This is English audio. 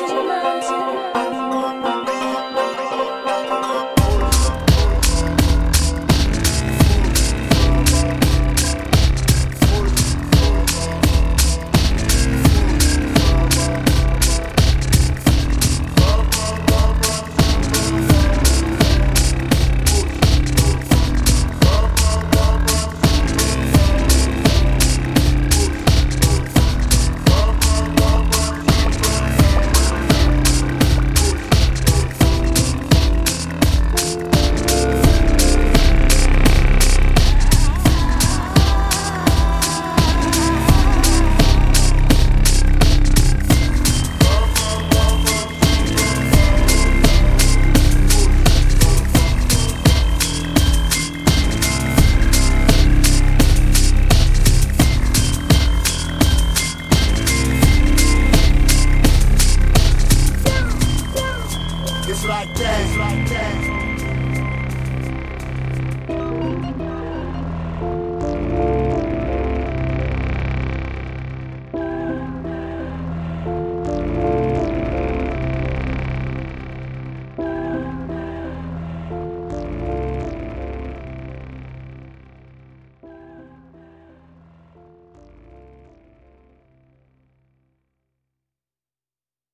tonight. Like that. Like that.